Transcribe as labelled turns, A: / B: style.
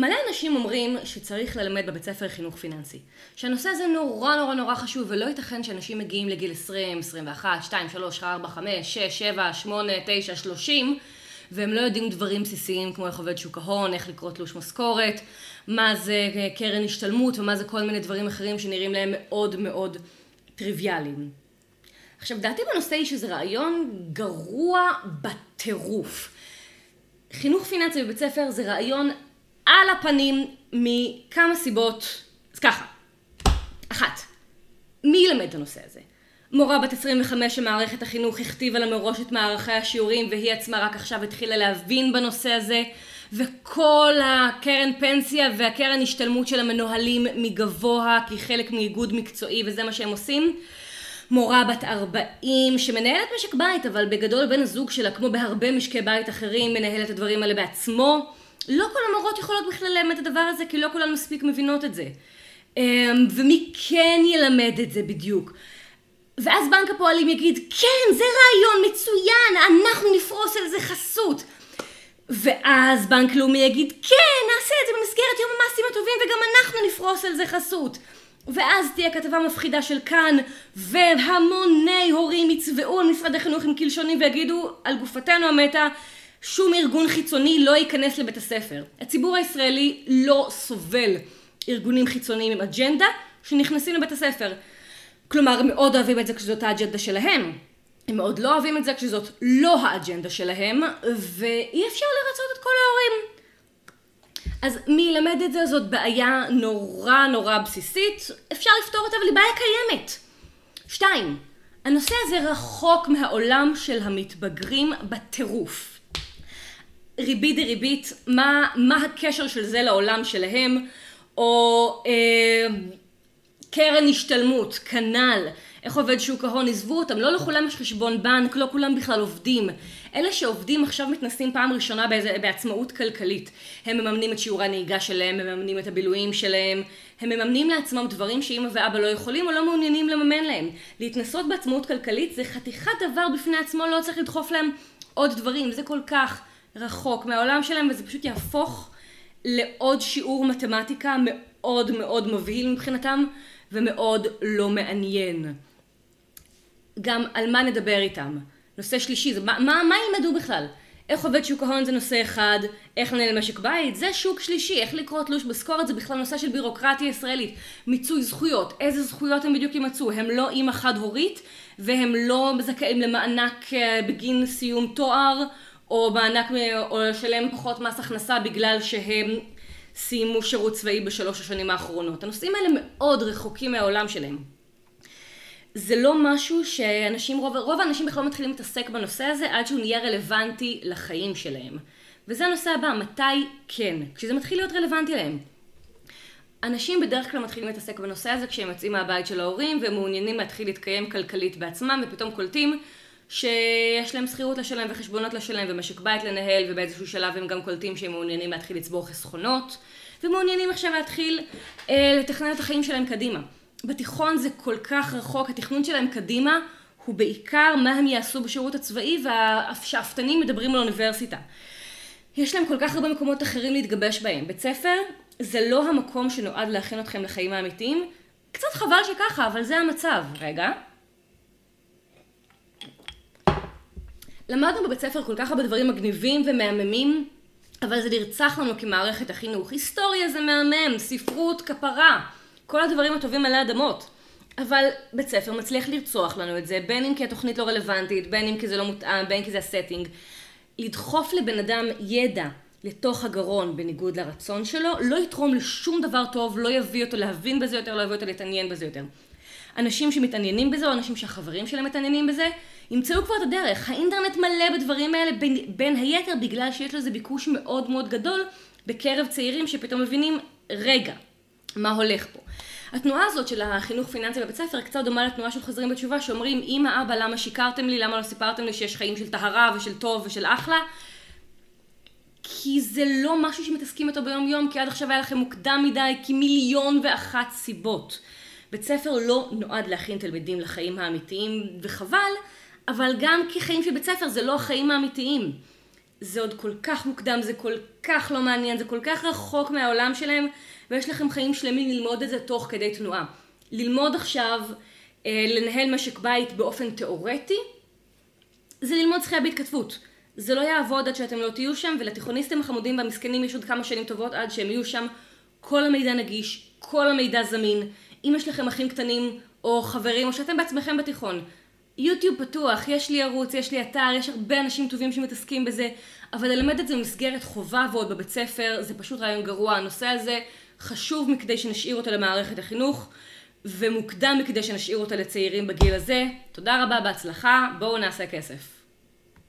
A: מלא אנשים אומרים שצריך ללמד בבית ספר חינוך פיננסי. שהנושא הזה נורא נורא נורא חשוב, ולא ייתכן שאנשים מגיעים לגיל 20, 21, 2, 3, 4, 5, 6, 7, 8, 9, 30, והם לא יודעים דברים בסיסיים כמו איך עובד שוק ההון, איך לקרוא תלוש משכורת, מה זה קרן השתלמות ומה זה כל מיני דברים אחרים שנראים להם מאוד מאוד טריוויאליים. עכשיו, דעתי בנושא היא שזה רעיון גרוע בטירוף. חינוך פיננסי בבית ספר זה רעיון על הפנים מכמה סיבות. אז ככה, אחת, מי ילמד את הנושא הזה? מורה בת 25 שמערכת החינוך הכתיבה לה מראש את מערכי השיעורים והיא עצמה רק עכשיו התחילה להבין בנושא הזה וכל הקרן פנסיה והקרן השתלמות של המנוהלים מגבוה כחלק מאיגוד מקצועי וזה מה שהם עושים מורה בת 40 שמנהלת משק בית אבל בגדול בן הזוג שלה כמו בהרבה משקי בית אחרים מנהל את הדברים האלה בעצמו לא כל המורות יכולות בכלל ללמד את הדבר הזה כי לא כולן מספיק מבינות את זה. אמ, ומי כן ילמד את זה בדיוק? ואז בנק הפועלים יגיד כן זה רעיון מצוין אנחנו נפרוס על זה חסות. ואז בנק לאומי יגיד כן נעשה את זה במסגרת יום המעשים הטובים וגם אנחנו נפרוס על זה חסות. ואז תהיה כתבה מפחידה של כאן, והמוני הורים יצבעו על משרד החינוך עם קלשונים ויגידו על גופתנו המתה שום ארגון חיצוני לא ייכנס לבית הספר. הציבור הישראלי לא סובל ארגונים חיצוניים עם אג'נדה שנכנסים לבית הספר. כלומר, הם מאוד אוהבים את זה כשזאת האג'נדה שלהם. הם מאוד לא אוהבים את זה כשזאת לא האג'נדה שלהם, ואי אפשר לרצות את כל ההורים. אז מי ילמד את זה זאת בעיה נורא נורא בסיסית, אפשר לפתור אותה אבל היא בעיה קיימת. שתיים, הנושא הזה רחוק מהעולם של המתבגרים בטירוף. ריבית דריבית, מה, מה הקשר של זה לעולם שלהם, או אה, קרן השתלמות, כנ"ל. איך עובד שוק ההון, עזבו אותם, לא לכולם יש חשבון בנק, לא כולם בכלל עובדים. אלה שעובדים עכשיו מתנסים פעם ראשונה באיזה, בעצמאות כלכלית. הם מממנים את שיעורי הנהיגה שלהם, הם מממנים את הבילויים שלהם, הם מממנים לעצמם דברים שאמא ואבא לא יכולים או לא מעוניינים לממן להם. להתנסות בעצמאות כלכלית זה חתיכת דבר בפני עצמו, לא צריך לדחוף להם עוד דברים, זה כל כך רחוק מהעולם שלהם וזה פשוט יהפוך לעוד שיעור מתמטיקה מאוד מאוד מבהיל מבחינתם ומאוד לא מעניין. גם על מה נדבר איתם. נושא שלישי, זה, מה, מה, מה ילמדו בכלל? איך עובד שוק ההון זה נושא אחד, איך לנהל משק בית? זה שוק שלישי, איך לקרוא תלוש משכורת זה בכלל נושא של בירוקרטיה ישראלית, מיצוי זכויות, איזה זכויות הם בדיוק ימצאו, הם לא אימא חד הורית והם לא זכאים למענק אה, בגין סיום תואר או מענק או לשלם פחות מס הכנסה בגלל שהם סיימו שירות צבאי בשלוש השנים האחרונות, הנושאים האלה מאוד רחוקים מהעולם שלהם זה לא משהו שאנשים, רוב, רוב האנשים בכלל לא מתחילים להתעסק בנושא הזה עד שהוא נהיה רלוונטי לחיים שלהם. וזה הנושא הבא, מתי כן, כשזה מתחיל להיות רלוונטי להם. אנשים בדרך כלל מתחילים להתעסק בנושא הזה כשהם יוצאים מהבית של ההורים והם מעוניינים להתחיל להתקיים כלכלית בעצמם ופתאום קולטים שיש להם שכירות לשלם וחשבונות לשלם ומשק בית לנהל ובאיזשהו שלב הם גם קולטים שהם מעוניינים להתחיל לצבור חסכונות ומעוניינים עכשיו להתחיל אה, לתכנן את החיים שלהם קדימה. בתיכון זה כל כך רחוק, התכנון שלהם קדימה הוא בעיקר מה הם יעשו בשירות הצבאי והשאפתנים מדברים על אוניברסיטה. יש להם כל כך הרבה מקומות אחרים להתגבש בהם. בית ספר זה לא המקום שנועד להכין אתכם לחיים האמיתיים. קצת חבל שככה, אבל זה המצב. רגע. למדנו בבית ספר כל כך הרבה דברים מגניבים ומהממים, אבל זה נרצח לנו כמערכת החינוך. היסטוריה זה מהמם, ספרות, כפרה. כל הדברים הטובים עלי אדמות. אבל בית ספר מצליח לרצוח לנו את זה, בין אם כי התוכנית לא רלוונטית, בין אם כי זה לא מותאם, בין אם כי זה הסטינג. לדחוף לבן אדם ידע לתוך הגרון בניגוד לרצון שלו, לא יתרום לשום דבר טוב, לא יביא אותו להבין בזה יותר, לא יביא אותו להתעניין בזה יותר. אנשים שמתעניינים בזה, או אנשים שהחברים שלהם מתעניינים בזה, ימצאו כבר את הדרך. האינטרנט מלא בדברים האלה, בין, בין היתר בגלל שיש לזה ביקוש מאוד מאוד גדול בקרב צעירים שפתאום מבינים, רגע, מה הולך פה. התנועה הזאת של החינוך פיננסי בבית ספר קצת דומה לתנועה של חוזרים בתשובה שאומרים אמא אבא למה שיקרתם לי למה לא סיפרתם לי שיש חיים של טהרה ושל טוב ושל אחלה כי זה לא משהו שמתעסקים איתו ביום יום כי עד עכשיו היה לכם מוקדם מדי כי מיליון ואחת סיבות. בית ספר לא נועד להכין תלמידים לחיים האמיתיים וחבל אבל גם כחיים של בית ספר זה לא החיים האמיתיים. זה עוד כל כך מוקדם, זה כל כך לא מעניין, זה כל כך רחוק מהעולם שלהם, ויש לכם חיים שלמים ללמוד את זה תוך כדי תנועה. ללמוד עכשיו אה, לנהל משק בית באופן תיאורטי, זה ללמוד שחייה בהתכתבות. זה לא יעבוד עד שאתם לא תהיו שם, ולתיכוניסטים החמודים והמסכנים יש עוד כמה שנים טובות עד שהם יהיו שם. כל המידע נגיש, כל המידע זמין. אם יש לכם אחים קטנים, או חברים, או שאתם בעצמכם בתיכון, יוטיוב פתוח, יש לי ערוץ, יש לי אתר, יש הרבה אנשים טובים שמתעסקים בזה, אבל ללמד את זה במסגרת חובה ועוד בבית ספר, זה פשוט רעיון גרוע. הנושא הזה חשוב מכדי שנשאיר אותו למערכת החינוך, ומוקדם מכדי שנשאיר אותו לצעירים בגיל הזה. תודה רבה, בהצלחה, בואו נעשה כסף.